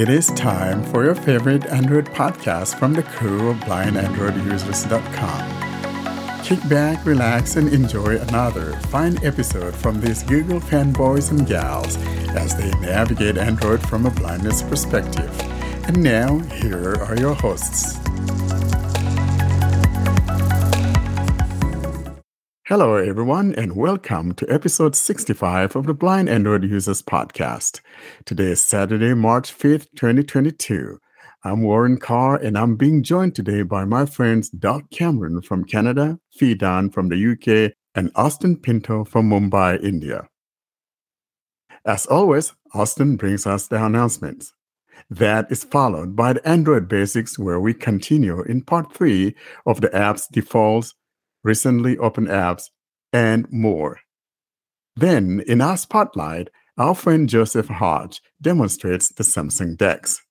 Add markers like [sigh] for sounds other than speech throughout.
It is time for your favorite Android podcast from the crew of blindandroidusers.com. Kick back, relax, and enjoy another fine episode from these Google fanboys and gals as they navigate Android from a blindness perspective. And now, here are your hosts. Hello, everyone, and welcome to episode 65 of the Blind Android Users Podcast. Today is Saturday, March 5th, 2022. I'm Warren Carr, and I'm being joined today by my friends Doug Cameron from Canada, Fidan from the UK, and Austin Pinto from Mumbai, India. As always, Austin brings us the announcements. That is followed by the Android Basics, where we continue in part three of the app's defaults recently opened apps, and more. Then, in our spotlight, our friend Joseph Hodge demonstrates the Samsung DeX.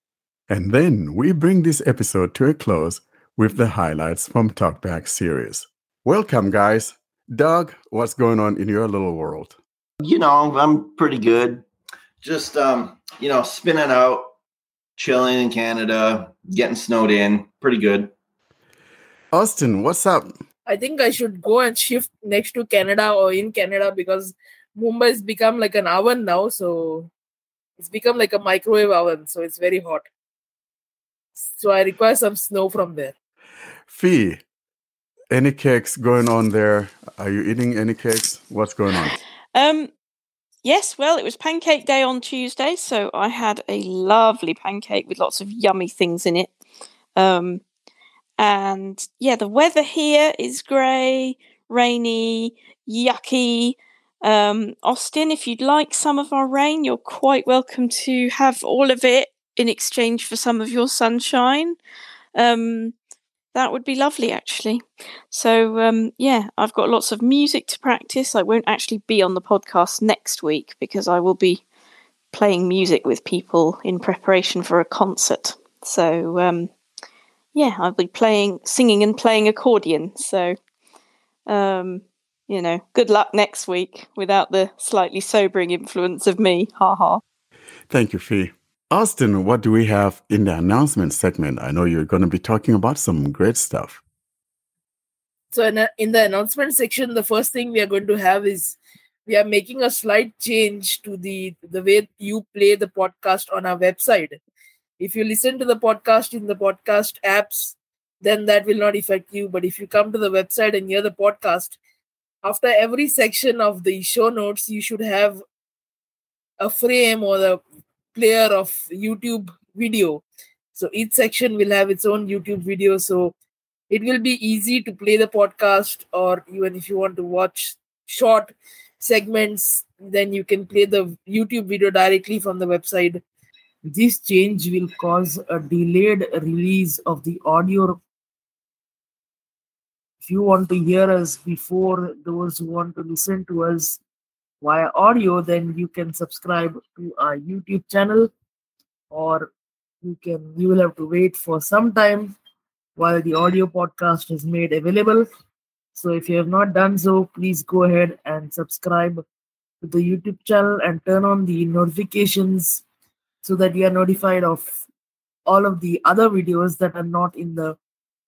And then we bring this episode to a close with the highlights from Talkback series. Welcome, guys. Doug, what's going on in your little world? You know, I'm pretty good. Just, um, you know, spinning out, chilling in Canada, getting snowed in. Pretty good. Austin, what's up? I think I should go and shift next to Canada or in Canada because Mumbai has become like an oven now. So it's become like a microwave oven. So it's very hot. So I require some snow from there. Fee, any cakes going on there? Are you eating any cakes? What's going on? Um, yes. Well, it was pancake day on Tuesday, so I had a lovely pancake with lots of yummy things in it. Um, and yeah, the weather here is grey, rainy, yucky. Um, Austin, if you'd like some of our rain, you're quite welcome to have all of it in exchange for some of your sunshine. Um, that would be lovely, actually. So, um, yeah, I've got lots of music to practice. I won't actually be on the podcast next week because I will be playing music with people in preparation for a concert. So, um, yeah, I'll be playing, singing, and playing accordion. So, um, you know, good luck next week without the slightly sobering influence of me. Ha ha. Thank you, Fee. Austin, what do we have in the announcement segment? I know you're going to be talking about some great stuff. So, in, a, in the announcement section, the first thing we are going to have is we are making a slight change to the the way you play the podcast on our website if you listen to the podcast in the podcast apps then that will not affect you. But if you come to the website and hear the podcast after every section of the show notes you should have a frame or the player of youtube video. So each section will have its own youtube video. So it will be easy to play the podcast or even if you want to watch short segments then you can play the youtube video directly from the website this change will cause a delayed release of the audio. If you want to hear us before those who want to listen to us via audio, then you can subscribe to our YouTube channel or you can you will have to wait for some time while the audio podcast is made available. So if you have not done so, please go ahead and subscribe to the YouTube channel and turn on the notifications so that you are notified of all of the other videos that are not in the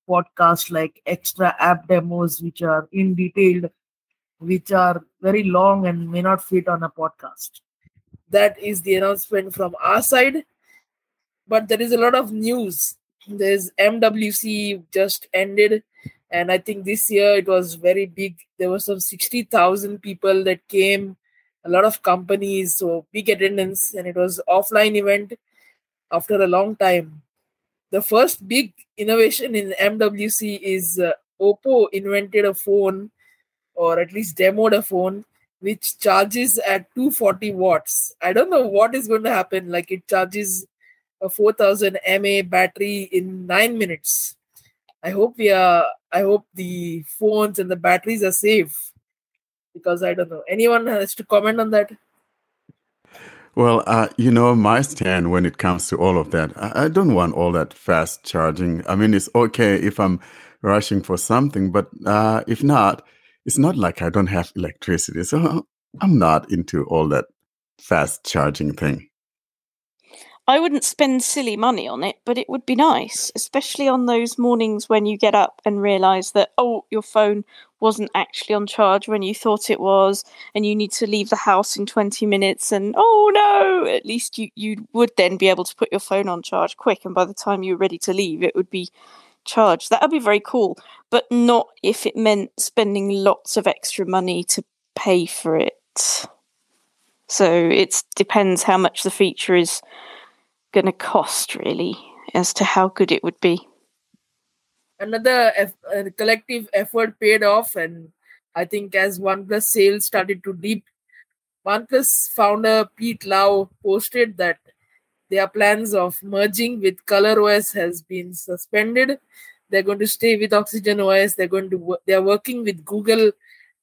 podcast like extra app demos which are in detailed which are very long and may not fit on a podcast. That is the announcement from our side. But there is a lot of news. There's mwc just ended and i think this year it was very big. There were some 60000 people that came a lot of companies, so big attendance, and it was offline event after a long time. The first big innovation in MWC is uh, Oppo invented a phone, or at least demoed a phone, which charges at 240 watts. I don't know what is going to happen. Like it charges a 4000 mAh battery in nine minutes. I hope we are. I hope the phones and the batteries are safe because I don't know. Anyone has to comment on that? Well, uh, you know, my stand when it comes to all of that, I, I, don't want all that fast charging. I mean, it's okay if I'm rushing for something, but uh, if not, it's not like I don't have electricity. So [laughs] I'm not into all that fast charging thing. I wouldn't spend silly money on it, but it would be nice, especially on those mornings when you get up and realize that, oh, your phone wasn't actually on charge when you thought it was, and you need to leave the house in 20 minutes. And oh no, at least you, you would then be able to put your phone on charge quick. And by the time you're ready to leave, it would be charged. That would be very cool, but not if it meant spending lots of extra money to pay for it. So it depends how much the feature is going to cost, really, as to how good it would be. Another uh, collective effort paid off, and I think as OnePlus sales started to dip, OnePlus founder Pete Lau posted that their plans of merging with ColorOS has been suspended. They're going to stay with Oxygen OS. They're going to they're working with Google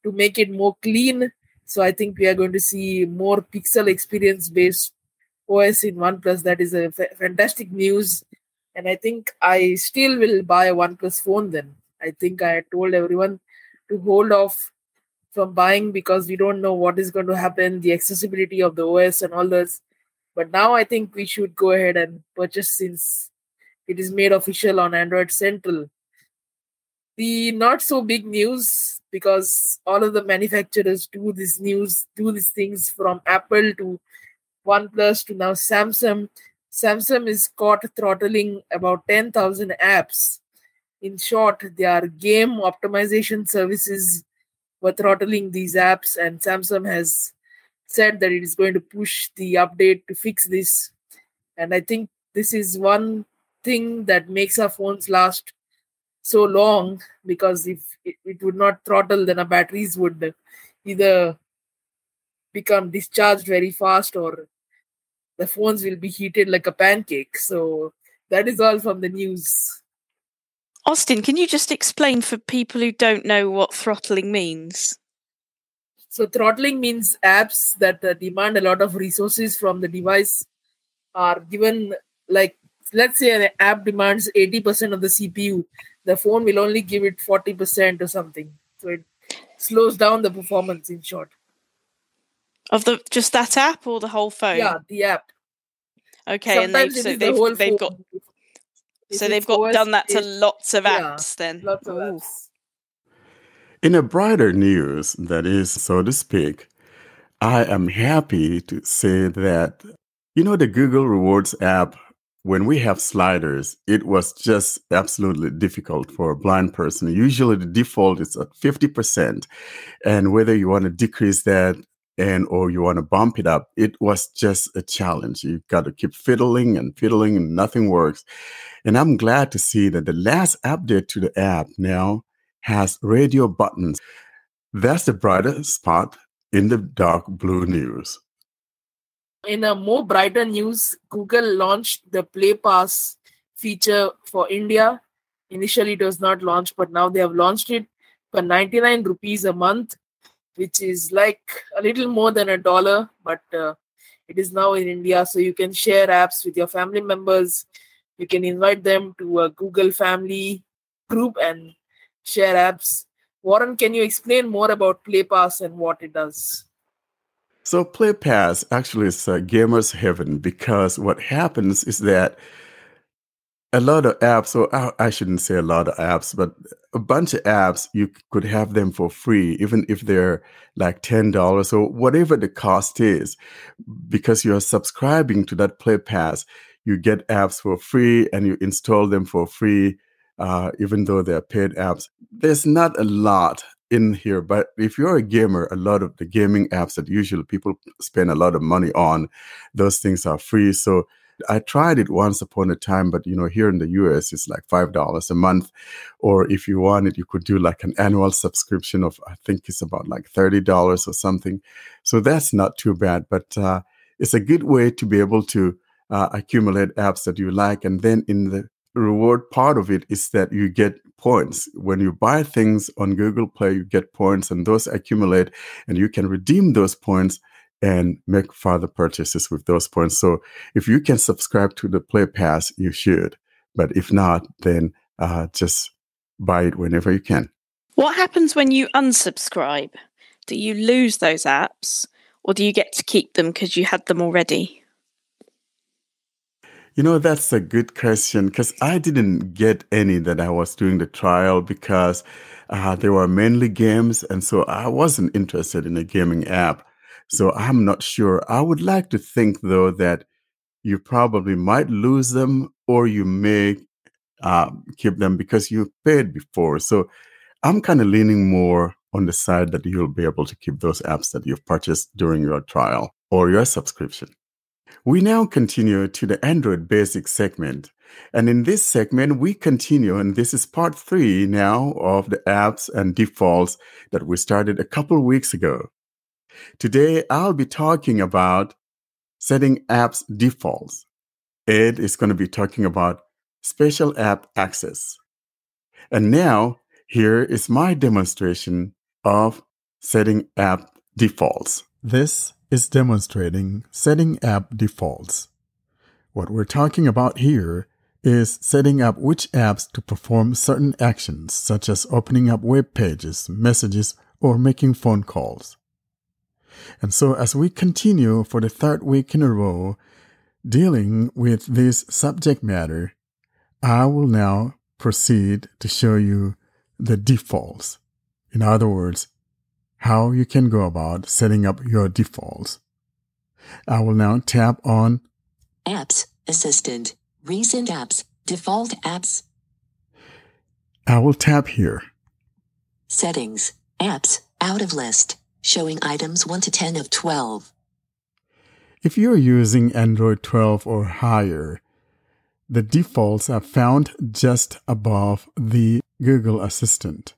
to make it more clean. So I think we are going to see more pixel experience based OS in OnePlus. That is a f- fantastic news. And I think I still will buy a OnePlus phone then. I think I told everyone to hold off from buying because we don't know what is going to happen, the accessibility of the OS and all this. But now I think we should go ahead and purchase since it is made official on Android Central. The not so big news because all of the manufacturers do this news, do these things from Apple to OnePlus to now Samsung. Samsung is caught throttling about 10,000 apps. In short, their game optimization services were throttling these apps, and Samsung has said that it is going to push the update to fix this. And I think this is one thing that makes our phones last so long because if it, it would not throttle, then our batteries would either become discharged very fast or the phones will be heated like a pancake. So that is all from the news. Austin, can you just explain for people who don't know what throttling means? So throttling means apps that uh, demand a lot of resources from the device are given like let's say an app demands 80% of the CPU, the phone will only give it 40% or something. So it slows down the performance in short. Of the just that app or the whole phone? Yeah, the app. Okay, Sometimes and they've so they've, the they've got so they've got done that to lots of apps yeah, then. Lots of apps. In a brighter news, that is, so to speak, I am happy to say that, you know, the Google Rewards app, when we have sliders, it was just absolutely difficult for a blind person. Usually the default is at 50%. And whether you want to decrease that and or you want to bump it up, it was just a challenge. you've got to keep fiddling and fiddling and nothing works. And I'm glad to see that the last update to the app now has radio buttons. That's the brighter spot in the dark blue news. In a more brighter news, Google launched the Play Pass feature for India. Initially, it was not launched, but now they have launched it for 99 rupees a month, which is like a little more than a dollar, but uh, it is now in India. So you can share apps with your family members. You can invite them to a Google family group and share apps. Warren, can you explain more about PlayPass and what it does? So PlayPass actually is a gamer's heaven because what happens is that a lot of apps, or I shouldn't say a lot of apps, but a bunch of apps, you could have them for free, even if they're like $10 or whatever the cost is. Because you're subscribing to that Play Pass, you get apps for free and you install them for free uh, even though they're paid apps. There's not a lot in here, but if you're a gamer, a lot of the gaming apps that usually people spend a lot of money on, those things are free. So I tried it once upon a time, but you know, here in the US, it's like five dollars a month, or if you want it, you could do like an annual subscription of I think it's about like thirty dollars or something. So that's not too bad, but uh, it's a good way to be able to uh, accumulate apps that you like, and then in the reward part of it is that you get points. When you buy things on Google Play, you get points, and those accumulate, and you can redeem those points and make further purchases with those points. So if you can subscribe to the Play Pass, you should. But if not, then uh, just buy it whenever you can. What happens when you unsubscribe? Do you lose those apps, or do you get to keep them because you had them already? You know, that's a good question because I didn't get any that I was doing the trial because uh, they were mainly games. And so I wasn't interested in a gaming app. So I'm not sure. I would like to think, though, that you probably might lose them or you may uh, keep them because you paid before. So I'm kind of leaning more on the side that you'll be able to keep those apps that you've purchased during your trial or your subscription. We now continue to the Android Basic segment. And in this segment, we continue, and this is part three now of the apps and defaults that we started a couple weeks ago. Today, I'll be talking about setting apps defaults. Ed is going to be talking about special app access. And now, here is my demonstration of setting app defaults. This is demonstrating setting app defaults. What we're talking about here is setting up which apps to perform certain actions, such as opening up web pages, messages, or making phone calls. And so, as we continue for the third week in a row dealing with this subject matter, I will now proceed to show you the defaults. In other words, how you can go about setting up your defaults. I will now tap on Apps, Assistant, Recent Apps, Default Apps. I will tap here. Settings, Apps, Out of List, showing items 1 to 10 of 12. If you're using Android 12 or higher, the defaults are found just above the Google Assistant.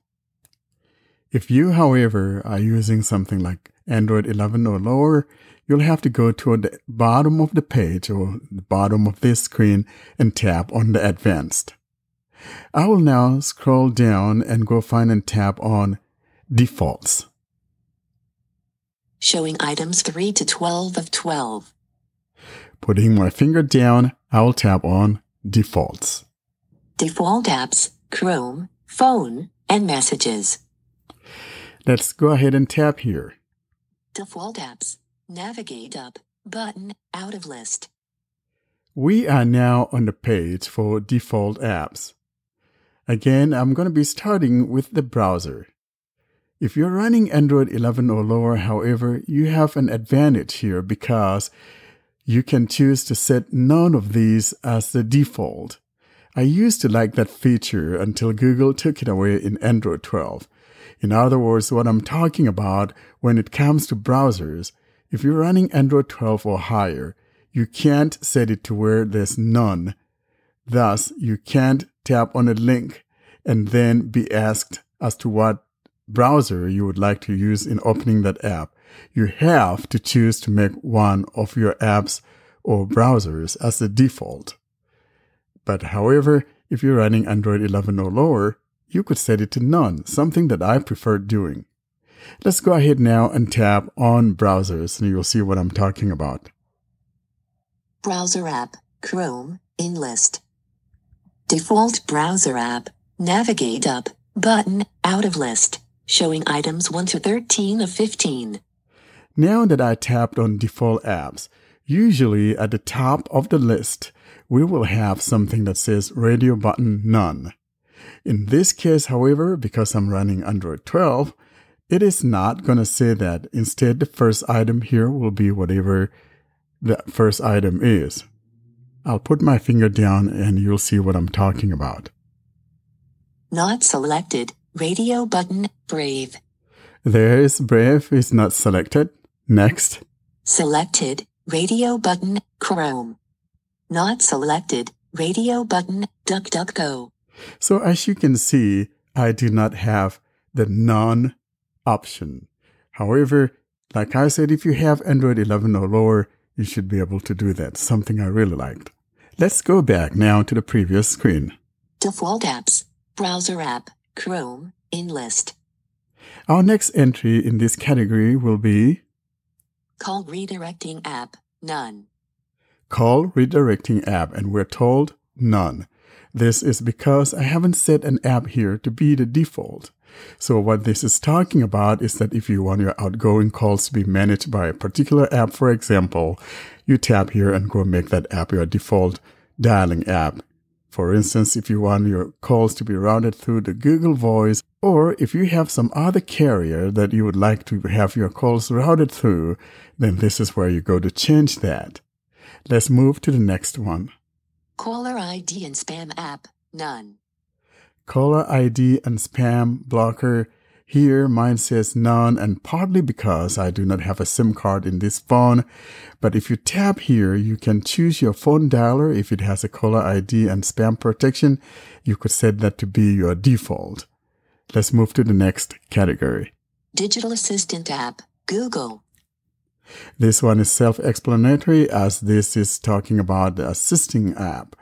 If you, however, are using something like Android 11 or lower, you'll have to go to the bottom of the page or the bottom of this screen and tap on the advanced. I will now scroll down and go find and tap on defaults. Showing items 3 to 12 of 12. Putting my finger down, I will tap on defaults. Default apps, Chrome, phone, and messages. Let's go ahead and tap here. Default apps, navigate up, button, out of list. We are now on the page for default apps. Again, I'm going to be starting with the browser. If you're running Android 11 or lower, however, you have an advantage here because you can choose to set none of these as the default. I used to like that feature until Google took it away in Android 12. In other words, what I'm talking about when it comes to browsers, if you're running Android 12 or higher, you can't set it to where there's none. Thus, you can't tap on a link and then be asked as to what browser you would like to use in opening that app. You have to choose to make one of your apps or browsers as the default. But however, if you're running Android 11 or lower, you could set it to none, something that I prefer doing. Let's go ahead now and tap on browsers and you'll see what I'm talking about. Browser app, Chrome, in list. Default browser app, navigate up, button, out of list, showing items 1 to 13 of 15. Now that I tapped on default apps, usually at the top of the list, we will have something that says radio button none. In this case, however, because I'm running Android 12, it is not going to say that. Instead, the first item here will be whatever the first item is. I'll put my finger down and you'll see what I'm talking about. Not selected, radio button, Brave. There is Brave is not selected. Next. Selected, radio button, Chrome. Not selected, radio button, DuckDuckGo. So as you can see, I do not have the none option. However, like I said, if you have Android 11 or lower, you should be able to do that. Something I really liked. Let's go back now to the previous screen. Default apps, browser app, Chrome, in list. Our next entry in this category will be Call redirecting app, none. call redirecting app, and we're told none. This is because I haven't set an app here to be the default. So what this is talking about is that if you want your outgoing calls to be managed by a particular app, for example, you tap here and go make that app your default dialing app. For instance, if you want your calls to be routed through the Google Voice, or if you have some other carrier that you would like to have your calls routed through, then this is where you go to change that. Let's move to the next one. Caller ID and spam app, none. Caller ID and spam blocker. Here, mine says none, and partly because I do not have a SIM card in this phone. But if you tap here, you can choose your phone dialer. If it has a caller ID and spam protection, you could set that to be your default. Let's move to the next category. Digital assistant app, Google. This one is self explanatory as this is talking about the assisting app.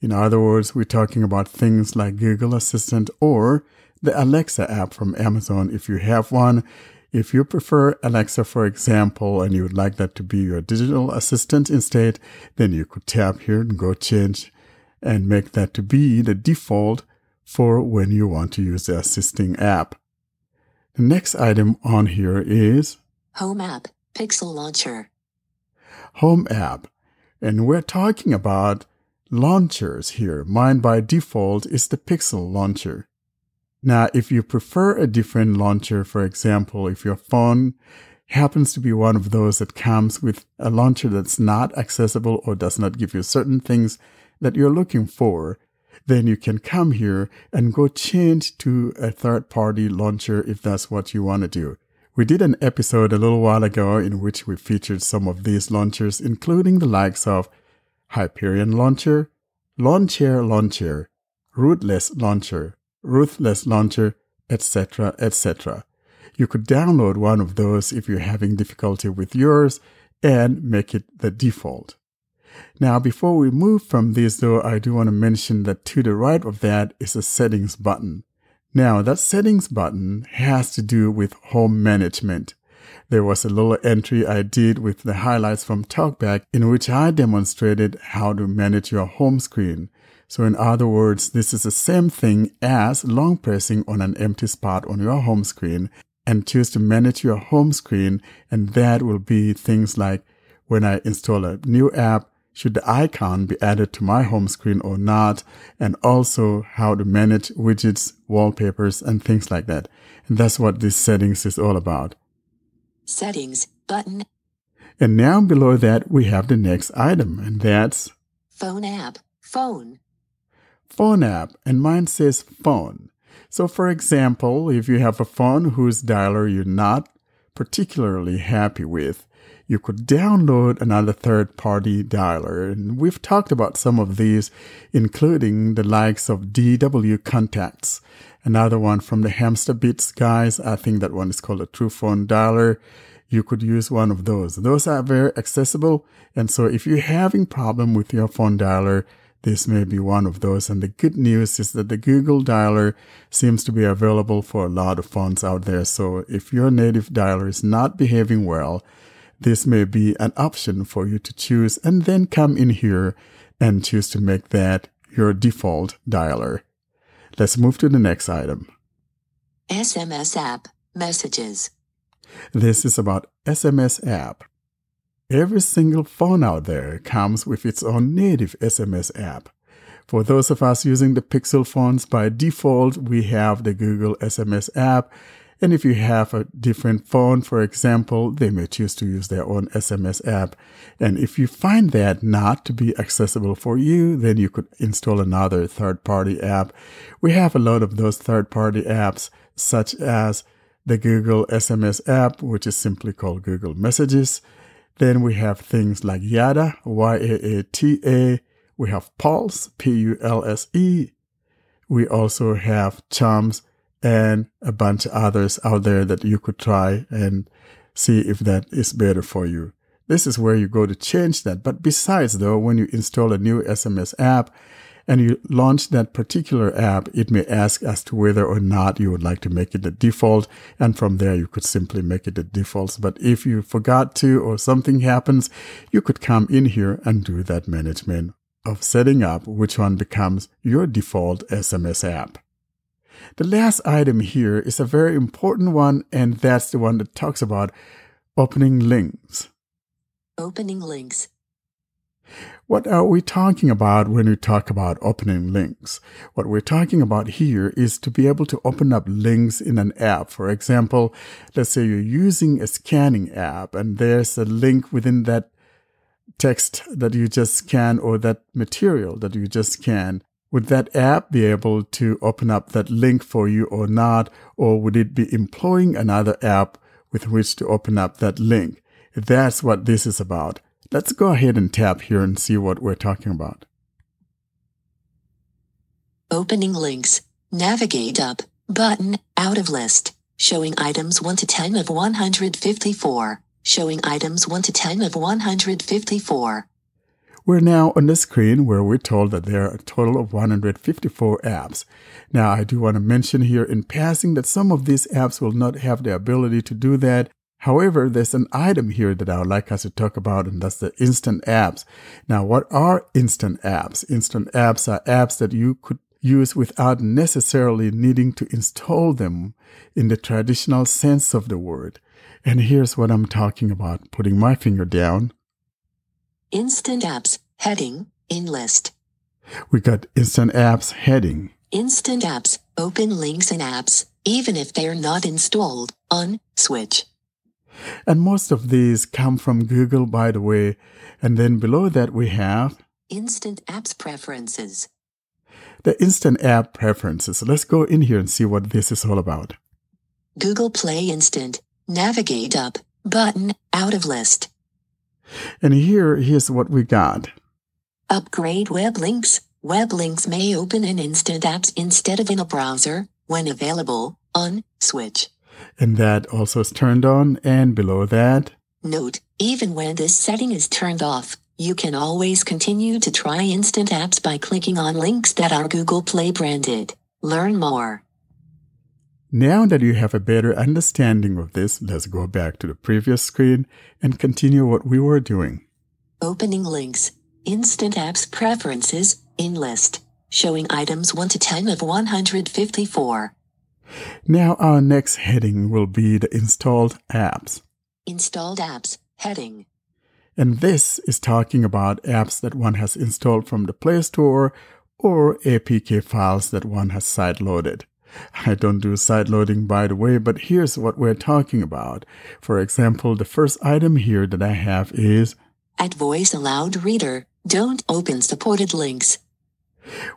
In other words, we're talking about things like Google Assistant or the Alexa app from Amazon if you have one. If you prefer Alexa, for example, and you would like that to be your digital assistant instead, then you could tap here and go change and make that to be the default for when you want to use the assisting app. The next item on here is Home app, Pixel launcher. Home app. And we're talking about launchers here. Mine by default is the Pixel launcher. Now, if you prefer a different launcher, for example, if your phone happens to be one of those that comes with a launcher that's not accessible or does not give you certain things that you're looking for, then you can come here and go change to a third party launcher if that's what you want to do. We did an episode a little while ago in which we featured some of these launchers, including the likes of Hyperion Launcher, Lawnchair Launcher, Rootless Launcher, Ruthless Launcher, etc., etc. You could download one of those if you're having difficulty with yours and make it the default. Now, before we move from this though, I do want to mention that to the right of that is a settings button. Now, that settings button has to do with home management. There was a little entry I did with the highlights from TalkBack in which I demonstrated how to manage your home screen. So in other words, this is the same thing as long pressing on an empty spot on your home screen and choose to manage your home screen. And that will be things like when I install a new app, should the icon be added to my home screen or not, and also how to manage widgets, wallpapers, and things like that. And that's what this settings is all about. Settings button, And now below that, we have the next item, and that's phone app, phone. Phone app, and mine says phone. So, for example, if you have a phone whose dialer you're not particularly happy with, you could download another third party dialer. And we've talked about some of these, including the likes of DW Contacts. Another one from the Hamster Beat guys. I think that one is called a True Phone Dialer. You could use one of those. Those are very accessible. And so if you're having problem with your phone dialer, this may be one of those. And the good news is that the Google dialer seems to be available for a lot of phones out there. So if your native dialer is not behaving well, this may be an option for you to choose and then come in here and choose to make that your default dialer. Let's move to the next item. SMS app, messages. This is about SMS app. Every single phone out there comes with its own native SMS app. For those of us using the Pixel phones by default, we have the Google SMS app. And if you have a different phone, for example, they may choose to use their own SMS app. And if you find that not to be accessible for you, then you could install another third party app. We have a lot of those third party apps, such as the Google SMS app, which is simply called Google Messages. Then we have things like Yaata, Y-A-A-T-A. We have Pulse, P-U-L-S-E. We also have Chums and a bunch of others out there that you could try and see if that is better for you. This is where you go to change that. But besides though, when you install a new SMS app and you launch that particular app, it may ask as to whether or not you would like to make it the default. And from there, you could simply make it the default. But if you forgot to or something happens, you could come in here and do that management of setting up which one becomes your default SMS app. The last item here is a very important one, and that's the one that talks about opening links. Opening links. What are we talking about when we talk about opening links? What we're talking about here is to be able to open up links in an app. For example, let's say you're using a scanning app and there's a link within that text that you just scan or that material that you just scan. Would that app be able to open up that link for you or not? Or would it be employing another app with which to open up that link? That's what this is about. Let's go ahead and tap here and see what we're talking about. Opening links. Navigate up. Button. Out of list. Showing items 1 to 10 of 154. Showing items 1 to 10 of 154. We're now on the screen where we're told that there are a total of 154 apps. Now, I do want to mention here in passing that some of these apps will not have the ability to do that. However, there's an item here that I would like us to talk about, and that's the instant apps. Now, what are instant apps? Instant apps are apps that you could use without necessarily needing to install them in the traditional sense of the word. And here's what I'm talking about putting my finger down. Instant apps. Heading. In list. We got instant apps heading. Instant apps. Open links and apps, even if they're not installed. On. Switch. And most of these come from Google, by the way. And then below that, we have Instant apps preferences. the instant app preferences. Let's go in here and see what this is all about. Google Play Instant. Navigate up. Button. Out of list. And here, here's what we got. Upgrade web links. Web links may open in instant apps instead of in a browser when available. On. Switch. And that also is turned on. And below that, Note, even when this setting is turned off, you can always continue to try instant apps by clicking on links that are Google Play branded. Learn more. now that you have a better understanding of this, let's go back to the previous screen and continue what we were doing. Opening links. Instant apps preferences. In list. Showing items 1 to 10 of 154. Now our next heading will be the installed apps. Installed apps. Heading. And this is talking about apps that one has installed from the Play Store or APK files that one has side loaded. I don't do side loading by the way, but here's what we're talking about. For example, the first item here that I have is At Voice Aloud Reader. Don't open supported links.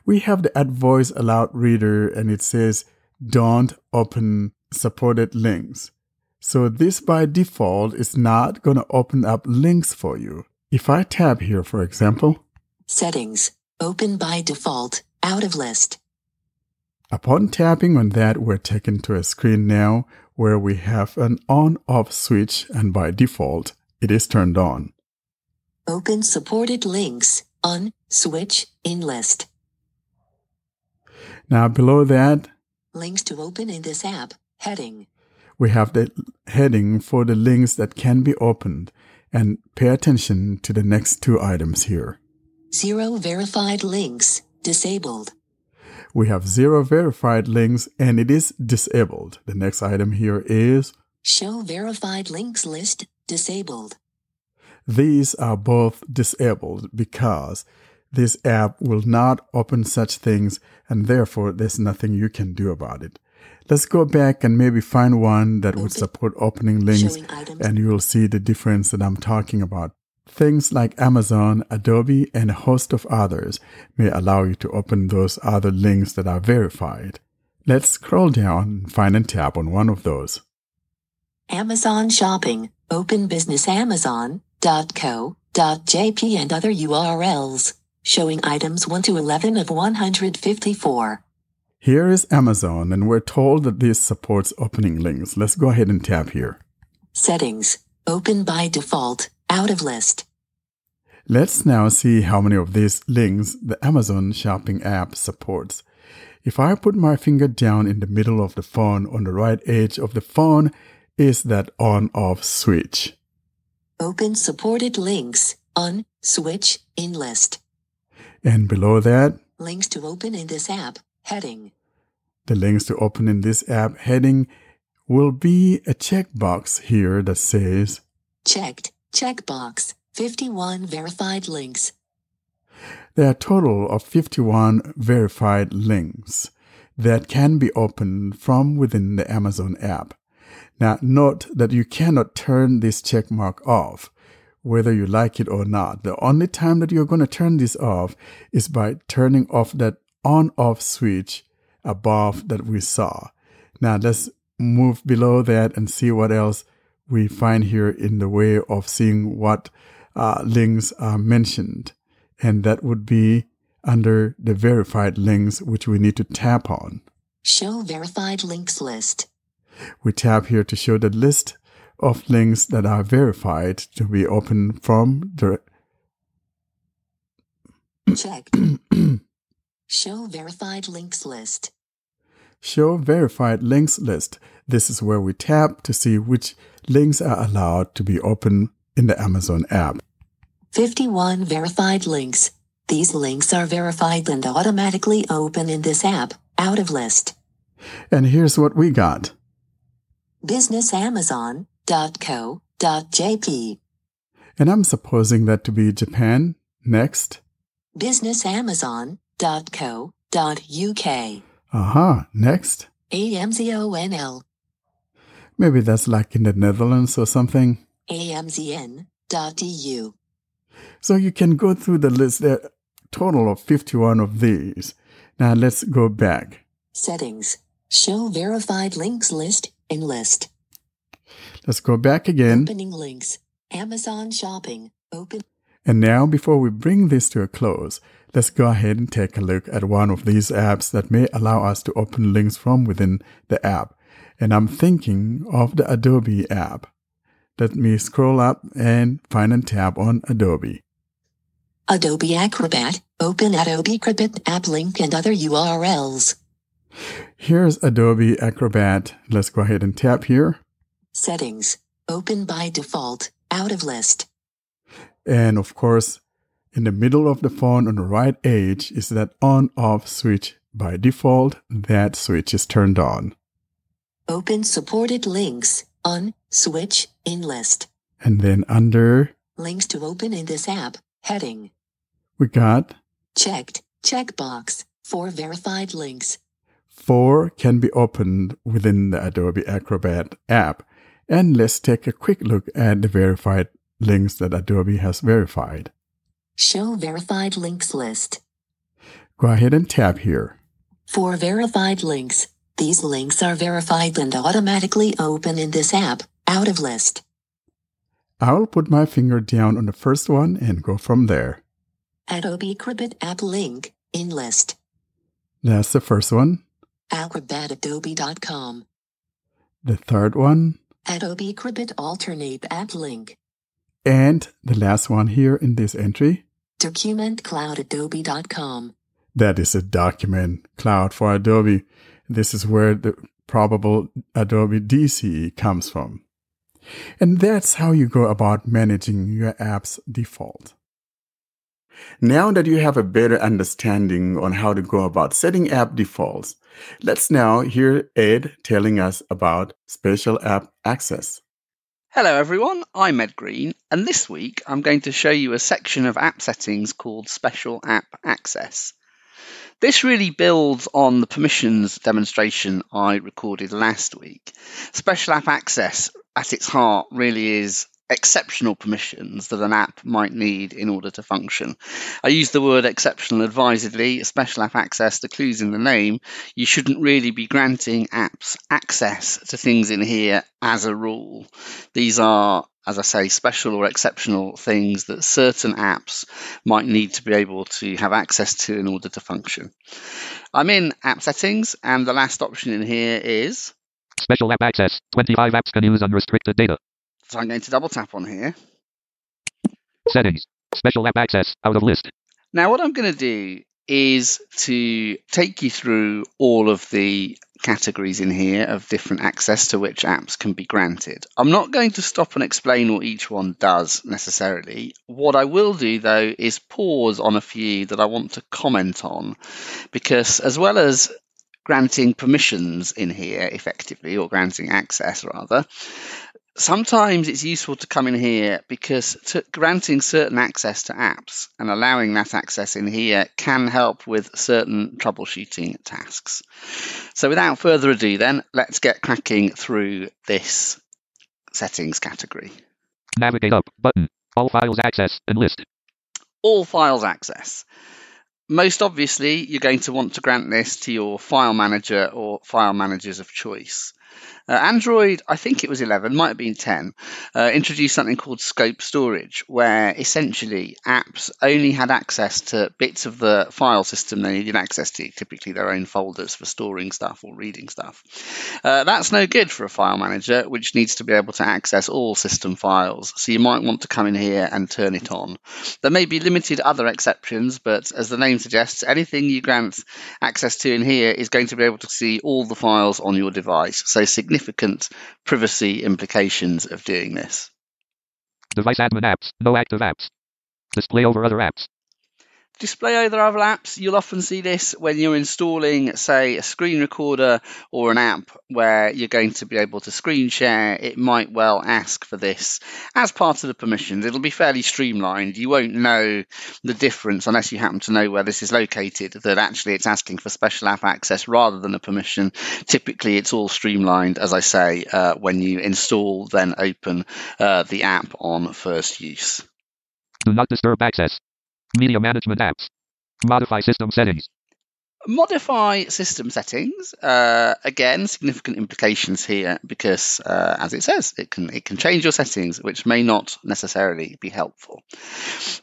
we have the At Voice Aloud Reader and it says don't open supported links. So this by default is not going to open up links for you. If I tap here, for example, Settings. Open by default. Out of list. upon tapping on that, we're taken to a screen now where we have an on off switch and by default, it is turned on. Open supported links. On. Switch. In list. Now below that, Links to open in this app. Heading. we have the heading for the links that can be opened and pay attention to the next two items here. Zero verified links. Disabled. We have zero verified links and it is disabled. The next item here is Show verified links list. Disabled. these are both disabled because this app will not open such things and therefore there's nothing you can do about it. Let's go back and maybe find one that would support opening links and you'll see the difference that I'm talking about. Things like Amazon, Adobe, and a host of others may allow you to open those other links that are verified. Let's scroll down and find and tap on one of those. Amazon Shopping. Open Business Amazon.co.jp and other URLs. Showing items 1 to 11 of 154. Here is Amazon, and we're told that this supports opening links. Let's go ahead and tap here. Settings. Open by default. Out of list. Let's now see how many of these links the Amazon shopping app supports. If I put my finger down in the middle of the phone on the right edge of the phone is that on off switch. Open supported links. On. Switch. In list. And below that, Links to open in this app. Heading. the links to open in this app heading will be a checkbox here that says Checked. Checkbox. 51 verified links. There are a total of 51 verified links that can be opened from within the Amazon app. Now, note that you cannot turn this check mark off, whether you like it or not. The only time that you're going to turn this off is by turning off that on off switch above that we saw. Now, let's move below that and see what else we find here in the way of seeing what uh, links are mentioned. And that would be under the verified links, which we need to tap on. Show verified links list. We tap here to show the list of links that are verified to be open from the Check. [coughs] Show verified links list. Show verified links list. This is where we tap to see which links are allowed to be open in the Amazon app. 51 verified links. These links are verified and automatically open in this app, out of list. And here's what we got. businessamazon.co.jp. And I'm supposing that to be Japan. Next. businessamazon.co.uk. Aha, next. AMZONL. Maybe that's like in the Netherlands or something. AMZN.eu. So you can go through the list. There are total of 51 of these. Now let's go back. Settings. Show verified links list in list. Let's go back again. Opening links. Amazon shopping. Open. And now, before we bring this to a close, let's go ahead and take a look at one of these apps that may allow us to open links from within the app. And I'm thinking of the Adobe app. Let me scroll up and find and tap on Adobe. Adobe Acrobat. Open Adobe Acrobat app link and other URLs. Here's Adobe Acrobat. Let's go ahead and tap here. Settings. Open by default. Out of list. And of course, in the middle of the phone on the right edge is that on off switch. By default, that switch is turned on. Open supported links. On. Switch. In list. And then under, Links to open in this app. Heading. we got Checked. Checkbox. Four verified links. four can be opened within the Adobe Acrobat app. And let's take a quick look at the verified links that Adobe has verified. Show verified links list. Go ahead and tap here. Four verified links, these links are verified and automatically open in this app, out of list. I'll put my finger down on the first one and go from there. Adobe Acrobat app link, in list. That's the first one. acrobatadobe.com. The third one. Adobe Acrobat alternate app link. And the last one here in this entry. documentcloudadobe.com. That is a document cloud for Adobe. This is where the probable Adobe DC comes from. And that's how you go about managing your app's default. Now that you have a better understanding on how to go about setting app defaults, let's now hear Ed telling us about special app access. Hello everyone, I'm Ed Green, and this week I'm going to show you a section of app settings called Special App Access. This really builds on the permissions demonstration I recorded last week. Special App Access, at its heart, really is exceptional permissions that an app might need in order to function. I use the word exceptional advisedly. Special app access, the clues in the name, you shouldn't really be granting apps access to things in here as a rule. These are, as I say, special or exceptional things that certain apps might need to be able to have access to in order to function. I'm in app settings, and the last option in here is Special app access. 25 apps can use unrestricted data. So I'm going to double tap on here. Settings. Special app access. Out of list. Now, what I'm going to do is to take you through all of the categories in here of different access to which apps can be granted. I'm not going to stop and explain what each one does necessarily. What I will do though is pause on a few that I want to comment on because as well as granting permissions in here effectively or granting access rather, sometimes it's useful to come in here because to, granting certain access to apps and allowing that access in here can help with certain troubleshooting tasks. So without further ado then, let's get cracking through this settings category. Navigate up button. All files access and list. All files access. Most obviously, you're going to want to grant this to your file manager or file managers of choice. Uh, Android, I think it was 11, might have been 10, uh, introduced something called scope storage, where essentially apps only had access to bits of the file system they needed access to, typically their own folders for storing stuff or reading stuff. Uh, that's no good for a file manager, which needs to be able to access all system files. So you might want to come in here and turn it on. There may be limited other exceptions, but as the name suggests, anything you grant access to in here is going to be able to see all the files on your device. So significant privacy implications of doing this. Device admin apps. No active apps. Display over other apps. Display over other apps, you'll often see this when you're installing, say, a screen recorder or an app where you're going to be able to screen share. It might well ask for this as part of the permissions. It'll be fairly streamlined. You won't know the difference unless you happen to know where this is located, that actually it's asking for special app access rather than a permission. Typically, it's all streamlined, as I say, uh, when you install, then open uh, the app on first use. Do not disturb access. Media management apps. Modify system settings. Modify system settings. Uh, again, significant implications here because, uh, as it says, it can it can change your settings, which may not necessarily be helpful.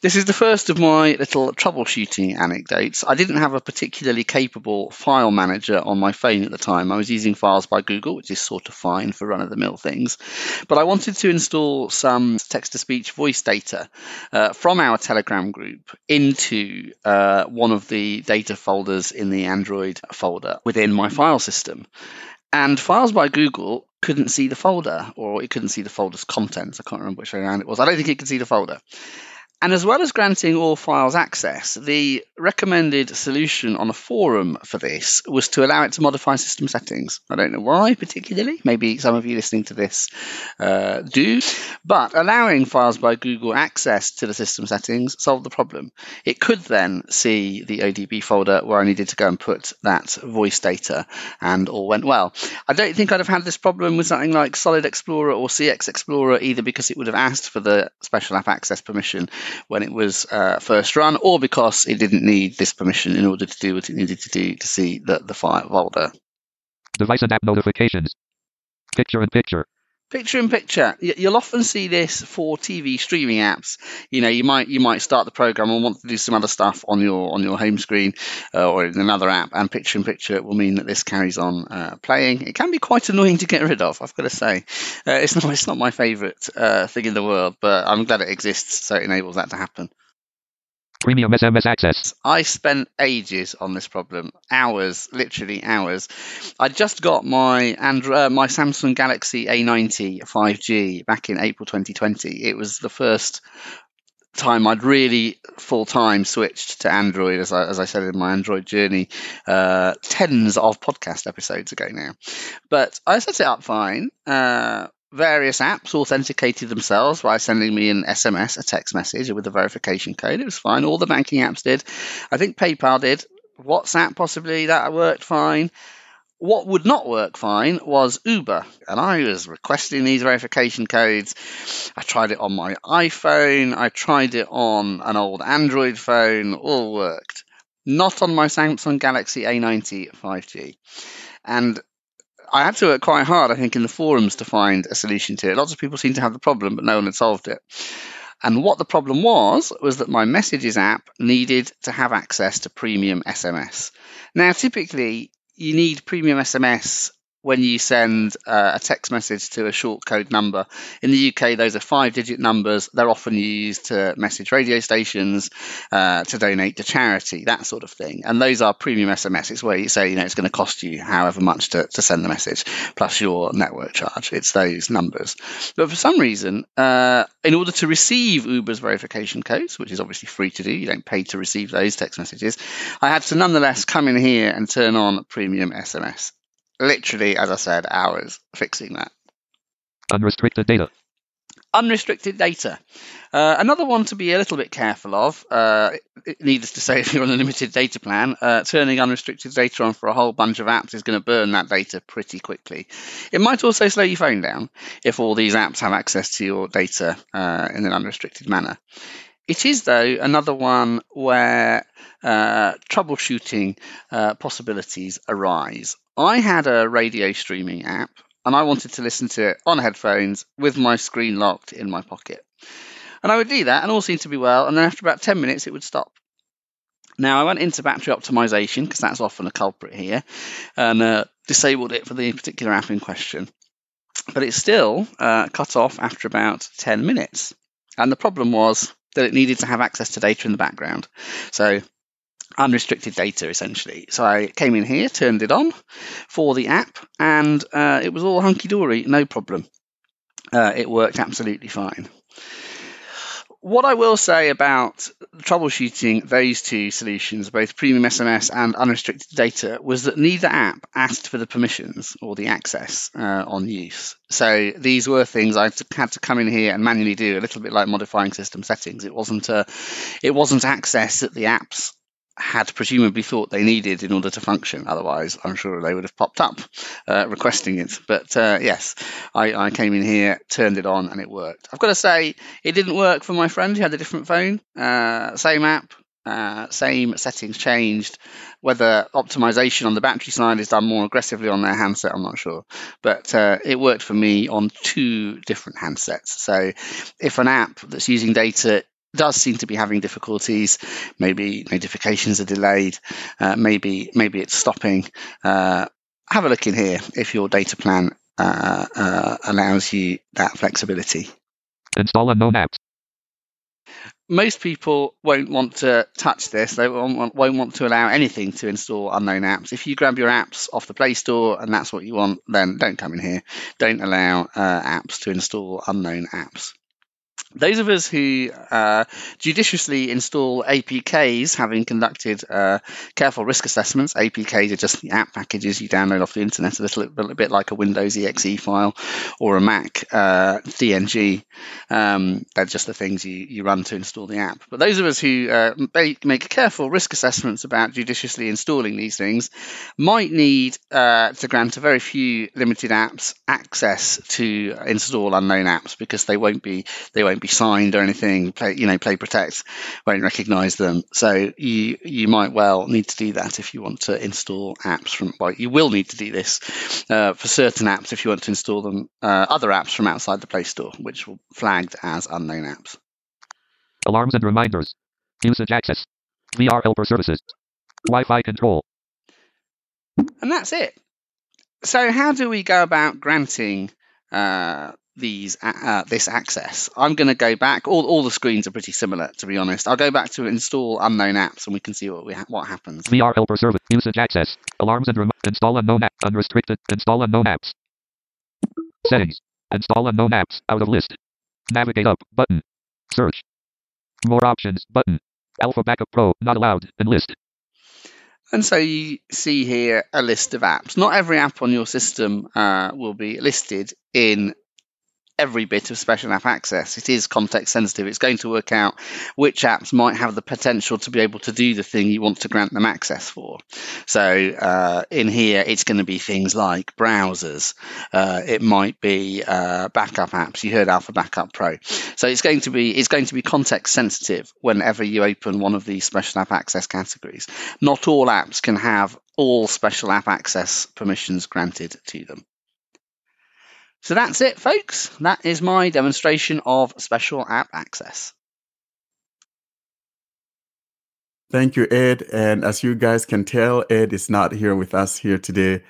This is the first of my little troubleshooting anecdotes. I didn't have a particularly capable file manager on my phone at the time. I was using Files by Google, which is sort of fine for run of the mill things, but I wanted to install some text to speech voice data uh, from our Telegram group into uh, one of the data folders in the Android folder within my file system. And Files by Google couldn't see the folder, or it couldn't see the folder's contents. I can't remember which way around it was. I don't think it could see the folder. And as well as granting all files access, the recommended solution on a forum for this was to allow it to modify system settings. I don't know why particularly. Maybe some of you listening to this uh, do. But allowing Files by Google access to the system settings solved the problem. It could then see the OBB folder where I needed to go and put that voice data, and all went well. I don't think I'd have had this problem with something like Solid Explorer or CX Explorer either because it would have asked for the special app access permission when it was uh, first run, or because it didn't need this permission in order to do what it needed to do to see the, the file folder. Device and app notifications. Picture in picture. Picture in picture. You'll often see this for TV streaming apps. You know, you might you might start the program and want to do some other stuff on your on your home screen uh, or in another app, and picture in picture will mean that this carries on uh, playing. It can be quite annoying to get rid of. I've got to say, uh, it's not it's not my favourite uh, thing in the world, but I'm glad it exists, so it enables that to happen. Premium SMS access. I spent ages on this problem, hours, literally hours. I just got my Andro- uh, my Samsung Galaxy A90 5G back in April 2020. It was the first time I'd really full time switched to Android, as I, as I said in my Android journey, uh, tens of podcast episodes ago now. But I set it up fine. Uh, various apps authenticated themselves by sending me an SMS, a text message with a verification code. It was fine. All the banking apps did. I think PayPal did. WhatsApp possibly that worked fine. What would not work fine was Uber, and I was requesting these verification codes. I tried it on my iPhone, I tried it on an old Android phone, all worked. Not on my Samsung Galaxy A90 5G. And I had to work quite hard, I think, in the forums to find a solution to it. Lots of people seem to have the problem, but no one had solved it. And what the problem was, was that my Messages app needed to have access to premium SMS. Now, typically, you need premium SMS when you send uh, a text message to a short code number. In the UK, those are five digit numbers. They're often used to message radio stations, uh, to donate to charity, that sort of thing. And those are premium SMS. It's where you say, you know, it's going to cost you however much to, to send the message plus your network charge. It's those numbers. But for some reason, uh, in order to receive Uber's verification codes, which is obviously free to do, you don't pay to receive those text messages, I had to nonetheless come in here and turn on premium SMS literally, as I said, hours fixing that. Unrestricted data. Unrestricted data. Uh, another one to be a little bit careful of, uh, needless to say, [laughs] if you're on a limited data plan, uh, turning unrestricted data on for a whole bunch of apps is going to burn that data pretty quickly. It might also slow your phone down if all these apps have access to your data uh, in an unrestricted manner. It is, though, another one where uh, troubleshooting uh, possibilities arise. I had a radio streaming app and I wanted to listen to it on headphones with my screen locked in my pocket. And I would do that, and all seemed to be well. And then after about 10 minutes, it would stop. Now, I went into battery optimization because that's often a culprit here and uh, disabled it for the particular app in question. But it still uh, cut off after about 10 minutes. And the problem was that it needed to have access to data in the background. So, unrestricted data essentially. So, I came in here, turned it on for the app, and uh, it was all hunky dory, no problem. Uh, it worked absolutely fine. What I will say about troubleshooting those two solutions, both premium SMS and unrestricted data, was that neither app asked for the permissions or the access uh, on use. So these were things I had to come in here and manually do, a little bit like modifying system settings. It wasn't a, it wasn't access that the apps had presumably thought they needed in order to function. Otherwise, I'm sure they would have popped up uh, requesting it. But uh, yes, I, I came in here, turned it on, and it worked. I've got to say, it didn't work for my friend who had a different phone. Uh, same app, uh, same settings changed. Whether optimization on the battery side is done more aggressively on their handset, I'm not sure. But uh, it worked for me on two different handsets. So if an app that's using data does seem to be having difficulties. Maybe notifications are delayed. Uh, maybe maybe it's stopping. Uh, have a look in here if your data plan uh, uh, allows you that flexibility. Install unknown apps. Most people won't want to touch this. They won't want, won't want to allow anything to install unknown apps. If you grab your apps off the Play Store and that's what you want, then don't come in here. Don't allow uh, apps to install unknown apps. Those of us who uh, judiciously install APKs, having conducted uh, careful risk assessments, APKs are just the app packages you download off the internet, a little, little bit like a Windows exe file or a Mac uh, DMG. Um, they're just the things you, you run to install the app. But those of us who uh, make, make careful risk assessments about judiciously installing these things might need uh, to grant a very few limited apps access to install unknown apps because they won't be they won't be signed or anything. Play, you know, Play Protect won't recognise them. So you you might well need to do that if you want to install apps from. Well, you will need to do this uh, for certain apps if you want to install them uh, other apps from outside the Play Store, which will flagged as unknown apps. Alarms and reminders. Usage access. VR helper services. Wi-Fi control. And that's it. So how do we go about granting uh, these uh, this access. I'm going to go back. All, all the screens are pretty similar, to be honest. I'll go back to install unknown apps, and we can see what we ha- what happens. VR helper service. Usage access. Alarms and rem- install unknown app. Unrestricted. Install unknown apps. Settings. Install unknown apps. Out of list. Navigate up. Button. Search. More options. Button. Alpha Backup Pro. Not allowed. And list. And so you see here a list of apps. Not every app on your system uh, will be listed in every bit of special app access. It is context sensitive. It's going to work out which apps might have the potential to be able to do the thing you want to grant them access for. So uh, in here, it's going to be things like browsers. Uh, it might be uh, backup apps. You heard Alpha Backup Pro. So it's going to be it's going to be context sensitive whenever you open one of these special app access categories. Not all apps can have all special app access permissions granted to them. So that's it, folks. That is my demonstration of special app access. Thank you, Ed. And as you guys can tell, Ed is not here with us here today.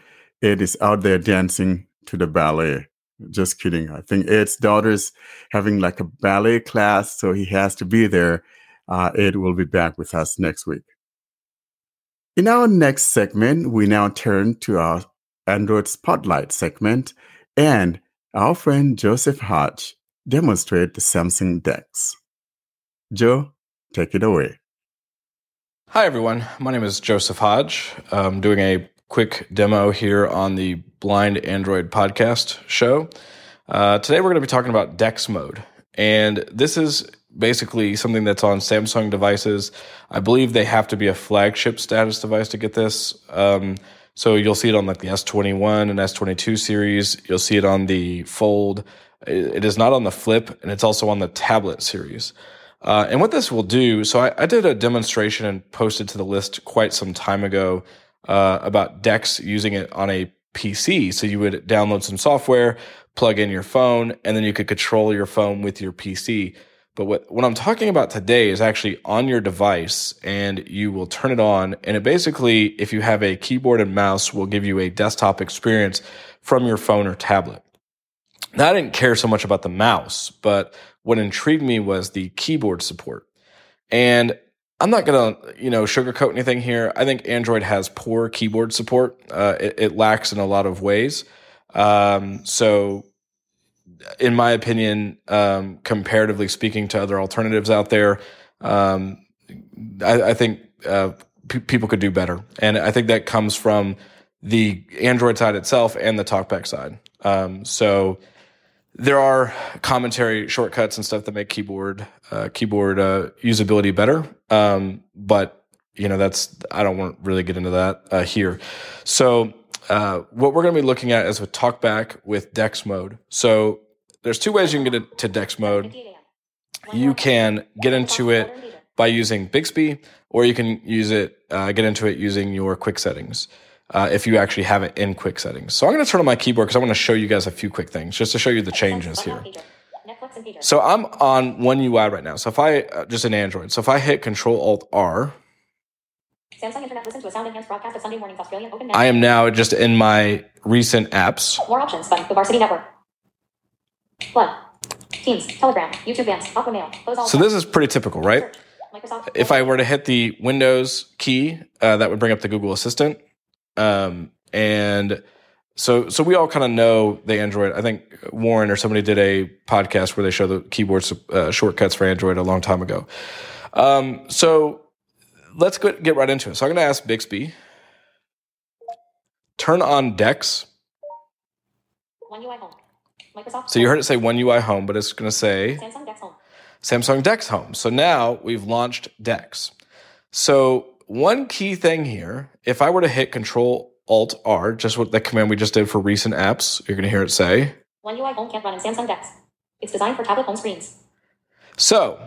Ed is out there dancing to the ballet. Just kidding. I think Ed's daughter's having like a ballet class, so he has to be there. Uh, Ed will be back with us next week. In our next segment, we now turn to our Android Spotlight segment, and our friend Joseph Hodge demonstrate the Samsung DeX. Joe, take it away. Hi, everyone. My name is Joseph Hodge. I'm doing a quick demo here on the Blind Android podcast show. Uh, today we're going to be talking about Dex mode. And this is basically something that's on Samsung devices. I believe they have to be a flagship status device to get this. Um, so you'll see it on like the S21 and S22 series. You'll see it on the Fold. It is not on the Flip, and it's also on the tablet series. Uh, and what this will do, so I, I, did a demonstration and posted to the list quite some time ago uh, about Dex using it on a PC. So you would download some software, plug in your phone, and then you could control your phone with your PC. But what, what I'm talking about today is actually on your device and you will turn it on. And it basically, if you have a keyboard and mouse, will give you a desktop experience from your phone or tablet. Now, I didn't care so much about the mouse, but what intrigued me was the keyboard support. And I'm not to, you know, sugarcoat anything here. I think Android has poor keyboard support. Uh, it, it, lacks in a lot of ways. Um, so in my opinion, um, comparatively speaking to other alternatives out there, um, I, I, think uh, p- people could do better, and I think that comes from the Android side itself and the TalkBack side. Um, so there are commentary shortcuts and stuff that make keyboard uh, keyboard uh, usability better, um, but you know that's I don't want to really get into that uh, here. So. Uh, what we're going to be looking at is with TalkBack with Dex mode. So there's two ways you can get to Dex mode. You can get into it by using Bixby, or you can use it, uh, get into it using your quick settings. Uh, if you actually have it in quick settings. So I'm going to turn on my keyboard because I want to show you guys a few quick things just to show you the changes here. So I'm on one UI right now. So if I uh, just in Android, so if I hit Control Alt R, Samsung Internet to a sound enhanced broadcast of Sunday mornings Australian Open. I am now just in my recent apps. More options button. The Varsity Network. Flood. Teams, Telegram, YouTube Bands, Aquamail. So this is pretty typical, right? Microsoft. If I were to hit the Windows key, uh, that would bring up the Google Assistant. Um, and so, so we all kind of know the Android. I think Warren or somebody did a podcast where they show the keyboard uh, shortcuts for Android a long time ago. Um, so let's get, get right into it. So I'm going to ask Bixby, turn on Dex. One UI home. Microsoft. So you heard it say One UI Home, but it's going to say Samsung Dex Home. Samsung Dex Home. So now we've launched Dex. So one key thing here, if I were to hit Control Alt R, just what the command we just did for recent apps, you're going to hear it say One UI Home can't run in Samsung Dex. It's designed for tablet home screens. So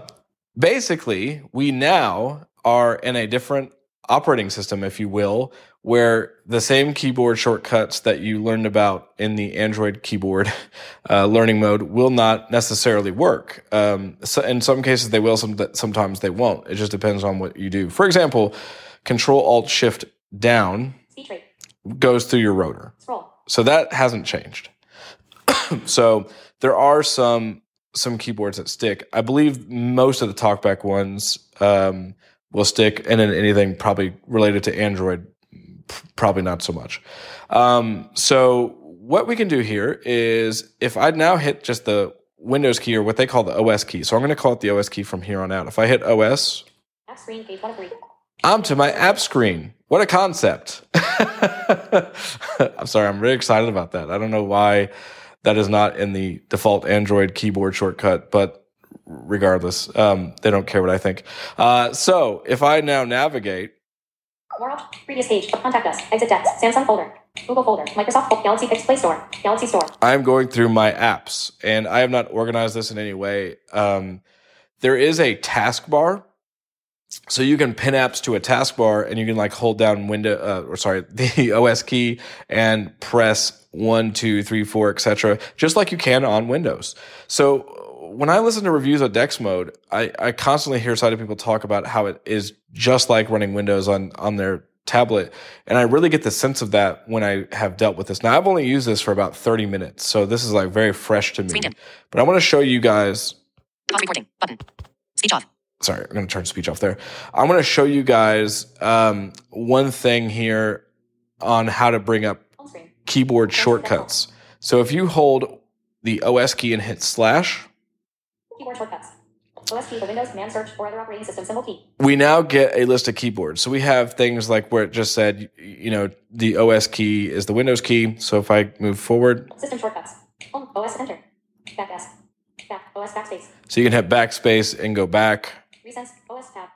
basically, we now are in a different operating system, if you will, where the same keyboard shortcuts that you learned about in the Android keyboard [laughs] uh, learning mode will not necessarily work. Um, so in some cases, they will. Some sometimes they won't. It just depends on what you do. For example, Control Alt Shift down goes through your rotor. Scroll. So that hasn't changed. [clears throat] so there are some some keyboards that stick. I believe most of the TalkBack ones um, will stick, and then anything probably related to Android probably not so much. Um, so what we can do here is if I now hit just the Windows key or what they call the OS key. So I'm going to call it the OS key from here on out. If I hit OS, app screen, page one of three. I'm to my app screen. What a concept. [laughs] I'm sorry. I'm really excited about that. I don't know why that is not in the default Android keyboard shortcut, but regardless, um, they don't care what I think. Uh, so if I now navigate more Previous page. Contact us. Exit Dex. Samsung folder. Google folder. Microsoft Galaxy Pix Play Store. Galaxy Store. I'm going through my apps, and I have not organized this in any way. Um, there is a taskbar. So you can pin apps to a taskbar and you can like hold down window uh, or sorry, [laughs] the OS key and press one, two, three, four, etc. just like you can on Windows. So when I listen to reviews of Dex mode, I, I constantly hear sighted people talk about how it is just like running Windows on on their tablet, and I really get the sense of that when I have dealt with this. Now I've only used this for about thirty minutes, so this is like very fresh to me. But I want to show you guys. Pause recording button. Speech off. Sorry, I'm going to turn speech off there. I'm going to show you guys um, one thing here on how to bring up keyboard shortcuts. So if you hold the OS key and hit slash, Keyboard shortcuts. OS key for Windows, command search, or other operating system symbol key. We now get a list of keyboards. So we have things like where it just said, you know, the OS key is the Windows key. So if I move forward, system shortcuts, oh, Home, OS enter, Back S. Back. OS backspace. So you can hit backspace and go back. Recents. OS tab.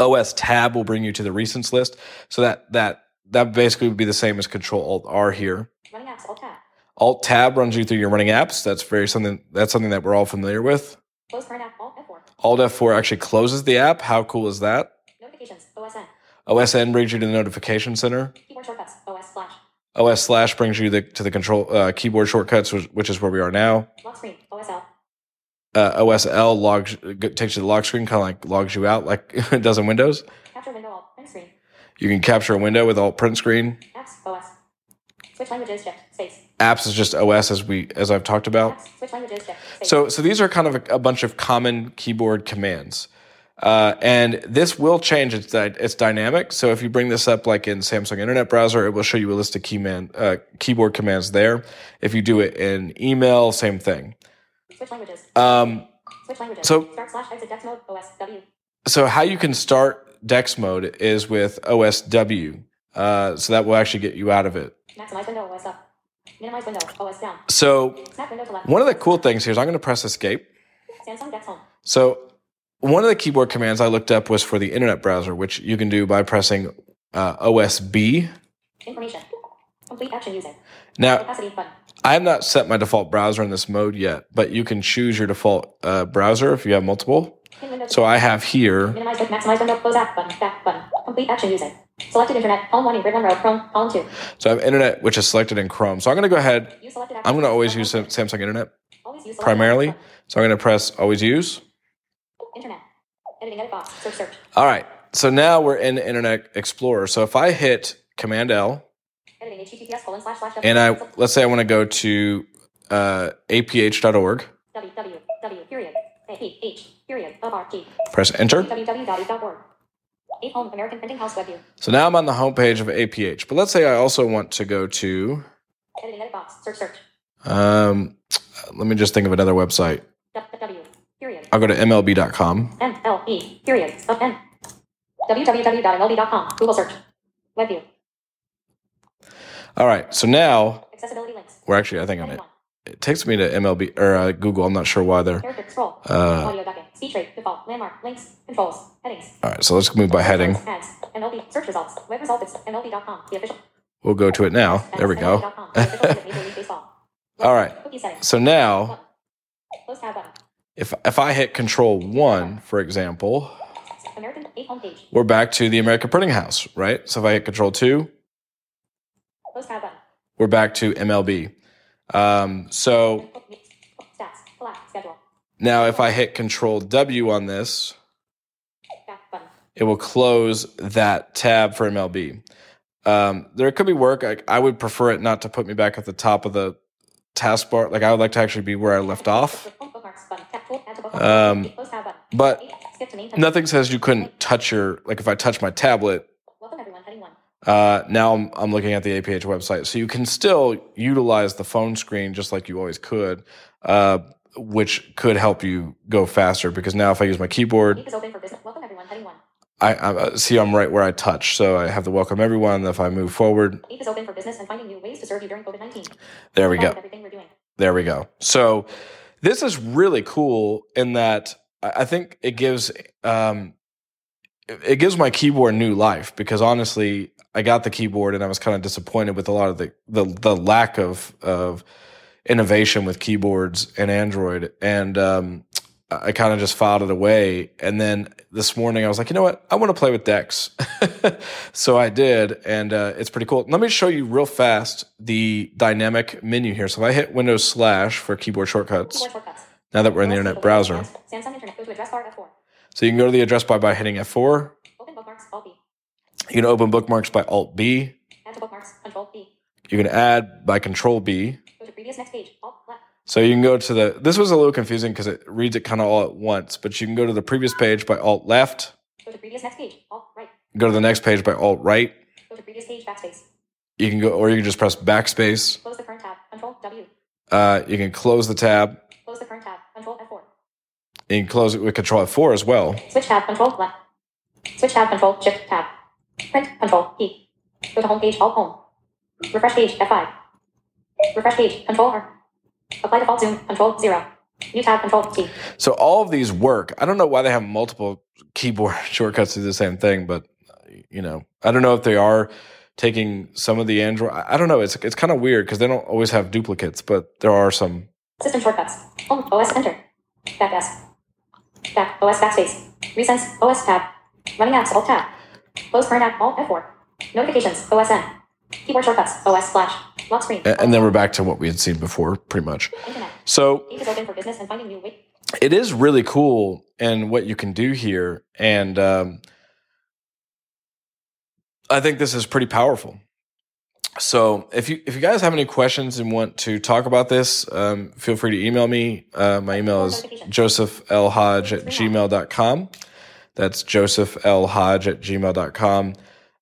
OS tab will bring you to the recents list. So that that that basically would be the same as Control Alt R here. Running apps. Alt tab. Alt tab runs you through your running apps. That's very something that's something that we're all familiar with. Close current app. Alt F4. Alt F4 actually closes the app. How cool is that? Notifications. OSN. OSN brings you to the notification center. Keyboard shortcuts. OS slash. OS slash brings you the, to the control uh, keyboard shortcuts, which, which is where we are now. Lock screen. OSL. Uh, OSL logs takes you to the lock screen, kind of like logs you out, like [laughs] it does in Windows. Capture window. Alt. Print screen. You can capture a window with Alt print screen. Apps. OS. Switch languages. Space. Apps is just OS as we as I've talked about. Apps. Switch languages. Space. So so these are kind of a, a bunch of common keyboard commands. Uh, and this will change. It's dy- it's dynamic. So if you bring this up like in Samsung Internet Browser, it will show you a list of keyman, uh, keyboard commands there. If you do it in email, same thing. Switch languages. Um, Switch languages. so- Start slash exit dex mode. OS W. so how you can start Dex mode is with OSW. Uh, so that will actually get you out of it. Maximize window. OS up. Minimize window. OS down. So window one of the cool things here is I'm going to press escape. Samsung Dex Home. So one of the keyboard commands I looked up was for the internet browser, which you can do by pressing uh, OSB. Information. Complete action using. Now. I have not set my default browser in this mode yet, but you can choose your default uh, browser if you have multiple. So I have here, Minimize maximize window. Close app button. Back button. Complete action using. Selected internet. Column one. Grid one row. Chrome. Column two. so I have internet, which is selected in Chrome. So I'm going to go ahead. Use selected action. I'm going to always use Sam- Samsung Internet use primarily. So I'm going to press always use. Internet. Editing edit box. Search search. All right. So now we're in Internet Explorer. So if I hit Command L Editing colon slash slash. and I let's say I want to go to uh, aph.org, W W W period. A P H period. O R G. press enter. www.eve.org. Eight home American Printing House web view. So now I'm on the homepage of APH. But let's say I also want to go to, Editing edit box. Search search. um, let me just think of another website. W period. I'll go to MLB.com. M L E period. Of N. www.mlb.com. Google search. Web view. All right. So now Accessibility links. we're actually, I think on Heading it. It takes me to MLB or uh, Google. I'm not sure why there. Character scroll. Uh, Audio ducking. Speech rate. Default. Landmark. Links. Controls. Headings. All right. So let's move by heading. Ads. MLB. Search results. Web results. MLB.com. The official. We'll go to it now. There we go. MLB.com. The official site of Major League Baseball. [laughs] All right. So now Button. Close tab button. if, if I hit control one, for example, American 8 homepage. we're back to the American Printing House, right? So if I hit control two, Close tab button. we're back to MLB. Um, so now if I hit control W on this, it will close that tab for MLB. Um, there could be work. I, I would prefer it not to put me back at the top of the taskbar. Like I would like to actually be where I left off. Um, but. Nothing says you couldn't touch your like if I touch my tablet. Welcome everyone. Heading one. Uh, now I'm, I'm looking at the APH website, so you can still utilize the phone screen just like you always could, uh, which could help you go faster. Because now if I use my keyboard, is open for business. Welcome everyone. Heading one. I, I uh, see I'm right where I touch, so I have to welcome everyone. If I move forward, Ape is open for business and finding new ways to serve you during COVID 19. there we go. Everything we're doing. There we go. So this is really cool in that I think it gives um, it gives my keyboard new life because honestly, I got the keyboard and I was kind of disappointed with a lot of the the, the lack of of innovation with keyboards and Android, and um, I kind of just filed it away. And then this morning, I was like, you know what? I want to play with Dex, [laughs] so I did, and uh, it's pretty cool. Let me show you real fast the dynamic menu here. So if I hit Windows slash for keyboard shortcuts, Keyboard shortcuts. now that we're in the internet browser, Samsung Internet. Go to address bar F4. so you can go to the address bar by hitting F4. Open bookmarks. Alt B. You can open bookmarks by Alt B. Add to bookmarks. Control B. You can add by Control B. Go to previous next page. Alt left. So you can go to the. This was a little confusing because it reads it kind of all at once, but you can go to the previous page by Alt left. Go to previous next page. Alt right. Go to the next page by Alt right. Go to previous page. Backspace. You can go, or you can just press backspace. Close the current tab. Control W. Uh, you can close the tab. Close the current tab. Control F4. You can close it with Control F4 as well. Switch tab. Control left. Switch tab. Control Shift tab. Print. Control E. Go to home page. Alt home. Refresh page. F5. Refresh page. Control R. Apply default zoom. Control zero. New tab. Control T. So all of these work. I don't know why they have multiple keyboard [laughs] shortcuts to the same thing, but you know, I don't know if they are taking some of the Android. I I don't know. It's it's kind of weird because they don't always have duplicates, but there are some. System shortcuts. Home. OS enter. Back S. Back. OS backspace. Recents. OS tab. Running apps. Alt tab. Close current app. Alt F4. Notifications. OSN. Keyboard shortcuts. OS slash. Lock screen. And then we're back to what we had seen before, pretty much. Internet. So is open for business and finding new way. it is really cool and what you can do here and um, i think this is pretty powerful so if you if you guys have any questions and want to talk about this um, feel free to email me uh, my email is josephlhodge at gmail.com that's Joseph L. Hodge at gmail.com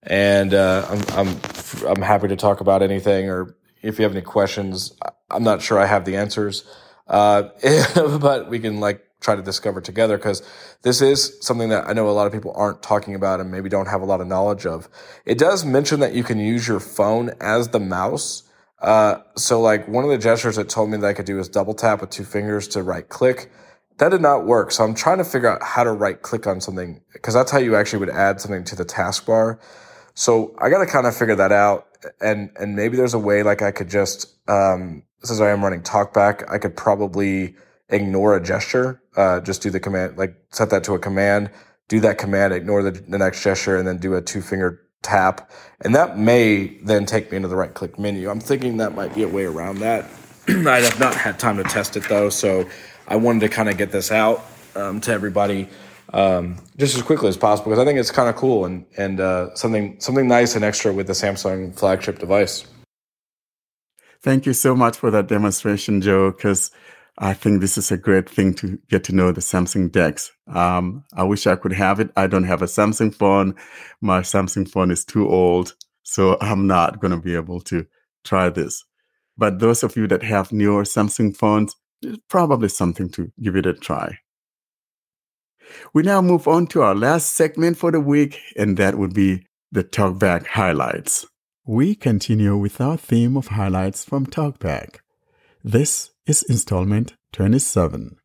and uh, I'm, I'm i'm happy to talk about anything or if you have any questions i'm not sure i have the answers uh, [laughs] but we can like try to discover together because this is something that I know a lot of people aren't talking about and maybe don't have a lot of knowledge of. It does mention that you can use your phone as the mouse. Uh, so like one of the gestures it told me that I could do is double tap with two fingers to right click. That did not work. So I'm trying to figure out how to right click on something because that's how you actually would add something to the taskbar. So I got to kind of figure that out. And, and maybe there's a way like I could just, um, since I am running talkback, I could probably ignore a gesture, uh, just do the command, like set that to a command, do that command, ignore the, the next gesture, and then do a two finger tap. And that may then take me into the right click menu. I'm thinking that might be a way around that. [clears throat] I have not had time to test it though, so I wanted to kind of get this out um, to everybody um, just as quickly as possible because I think it's kind of cool and and uh, something something nice and extra with the Samsung flagship device. Thank you so much for that demonstration, Joe, because I think this is a great thing to get to know the Samsung Dex. Um, I wish I could have it. I don't have a Samsung phone. My Samsung phone is too old, so I'm not going to be able to try this. But those of you that have newer Samsung phones, it's probably something to give it a try. We now move on to our last segment for the week, and that would be the Talkback highlights. We continue with our theme of highlights from Talkback. This is installment 27.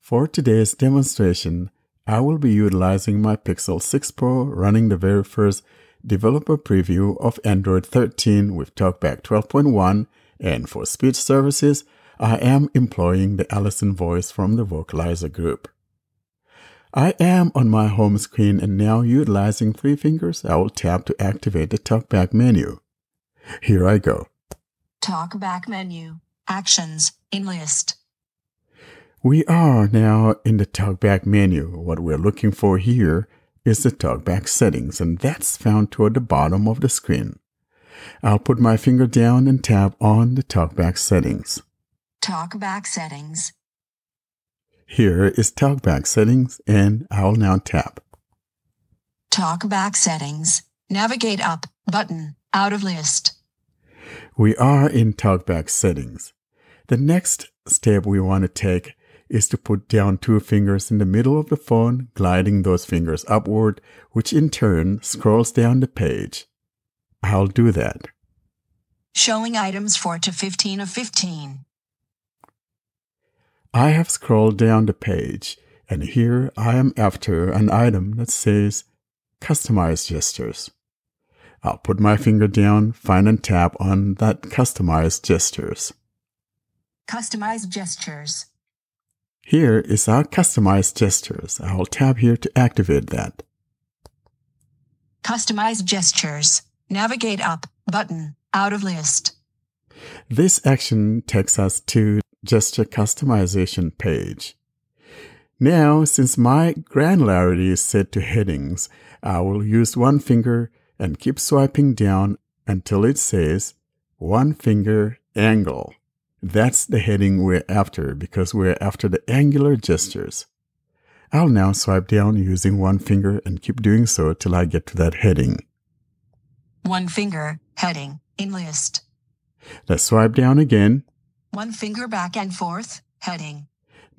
For today's demonstration, I will be utilizing my Pixel 6 Pro running the very first developer preview of Android 13 with TalkBack 12.1, and for speech services, I am employing the Allison voice from the Vocalizer group. I am on my home screen and now utilizing three fingers, I will tap to activate the TalkBack menu. Here I go. TalkBack menu. Actions. In list. We are now in the TalkBack menu. What we're looking for here is the TalkBack settings, and that's found toward the bottom of the screen. I'll put my finger down and tap on the TalkBack settings. Talk back settings. Here is TalkBack settings, and I'll now tap. Talkback settings. Navigate up. Button. Out of list. We are in TalkBack settings. The next step we want to take is to put down two fingers in the middle of the phone, gliding those fingers upward, which in turn scrolls down the page. I'll do that. Showing items 4 to 15 of 15. I have scrolled down the page, and here I am after an item that says Customize Gestures. I'll put my finger down, find and tap on that Customize Gestures. Customize gestures. Here is our Customize Gestures. I'll tap here to activate that. Customize gestures. Navigate up. Button. Out of list. This action takes us to gesture customization page. Now, since my granularity is set to headings, I will use one finger and keep swiping down until it says one finger angle. That's the heading we're after because we're after the angular gestures. I'll now swipe down using one finger and keep doing so till I get to that heading. One finger. Heading. In list. Let's swipe down again. One finger back and forth. Heading.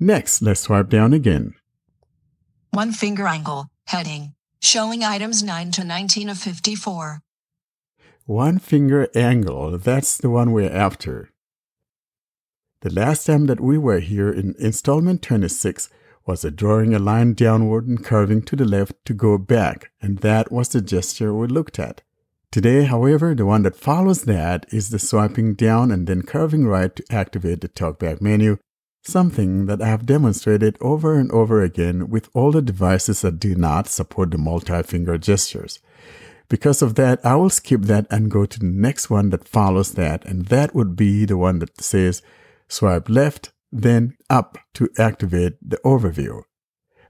Next, let's swipe down again. One finger angle. Heading. Showing items 9 to 19 of 54. One finger angle, that's the one we're after. The last time that we were here in installment 26 was a drawing a line downward and curving to the left to go back, and that was the gesture we looked at. Today, however, the one that follows that is the swiping down and then curving right to activate the talkback menu, something that I have demonstrated over and over again with all the devices that do not support the multi-finger gestures. Because of that, I will skip that and go to the next one that follows that, and that would be the one that says swipe left, then up to activate the overview.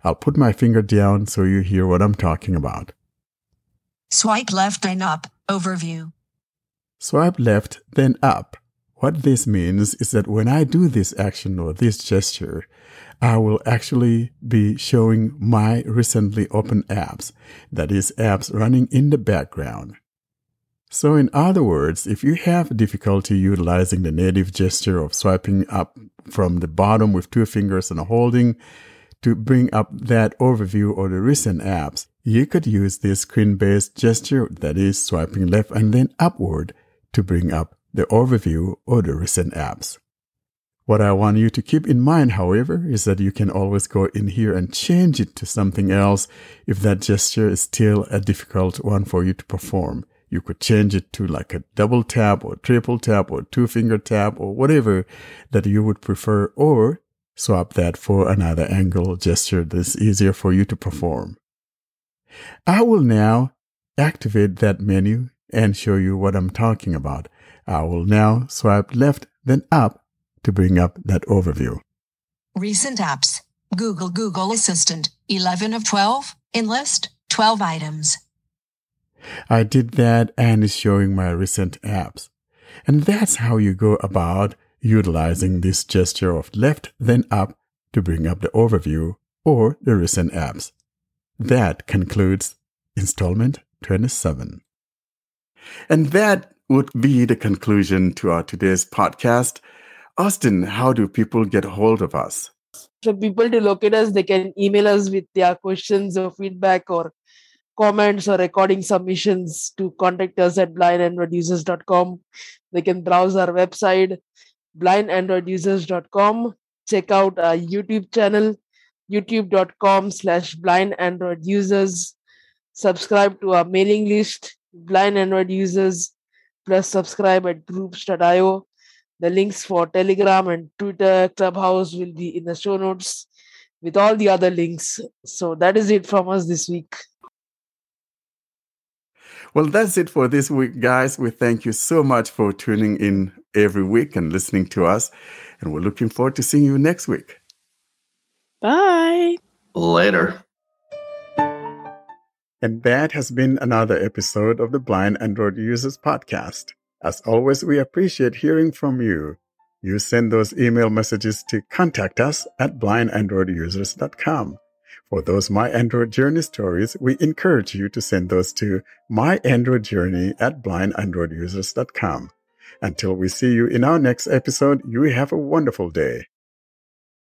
I'll put my finger down so you hear what I'm talking about. Swipe left and up, overview. Swipe left, then up. What this means is that when I do this action or this gesture, I will actually be showing my recently opened apps, that is, apps running in the background. So, in other words, if you have difficulty utilizing the native gesture of swiping up from the bottom with two fingers and holding to bring up that overview or the recent apps, you could use this screen based gesture that is swiping left and then upward to bring up the overview or the recent apps. What I want you to keep in mind, however, is that you can always go in here and change it to something else if that gesture is still a difficult one for you to perform. You could change it to like a double tap or triple tap or two finger tap or whatever that you would prefer, or swap that for another angle gesture that's easier for you to perform. I will now activate that menu and show you what I'm talking about. I will now swipe left, then up to bring up that overview. Recent apps. Google Google Assistant. 11 of 12. Enlist. 12 items. I did that and it's showing my recent apps. And that's how you go about utilizing this gesture of left then up to bring up the overview or the recent apps. That concludes installment 27. And that would be the conclusion to our today's podcast. Austin, how do people get hold of us? For people to locate us, they can email us with their questions or feedback or comments or recording submissions to contact us at blindandroidusers.com. They can browse our website, blindandroidusers.com. Check out our YouTube channel, youtube.com slash blindandroidusers. Subscribe to our mailing list, blind android users, plus subscribe at groups.io. The links for Telegram and Twitter, Clubhouse will be in the show notes with all the other links. So that is it from us this week. Well, that's it for this week, guys. We thank you so much for tuning in every week and listening to us. And we're looking forward to seeing you next week. Bye. Later. And that has been another episode of the Blind Android Users Podcast. As always, we appreciate hearing from you. You send those email messages to contact us at blindandroidusers.com. For those My Android Journey stories, we encourage you to send those to myandroidjourney at blindandroidusers.com. Until we see you in our next episode, you have a wonderful day.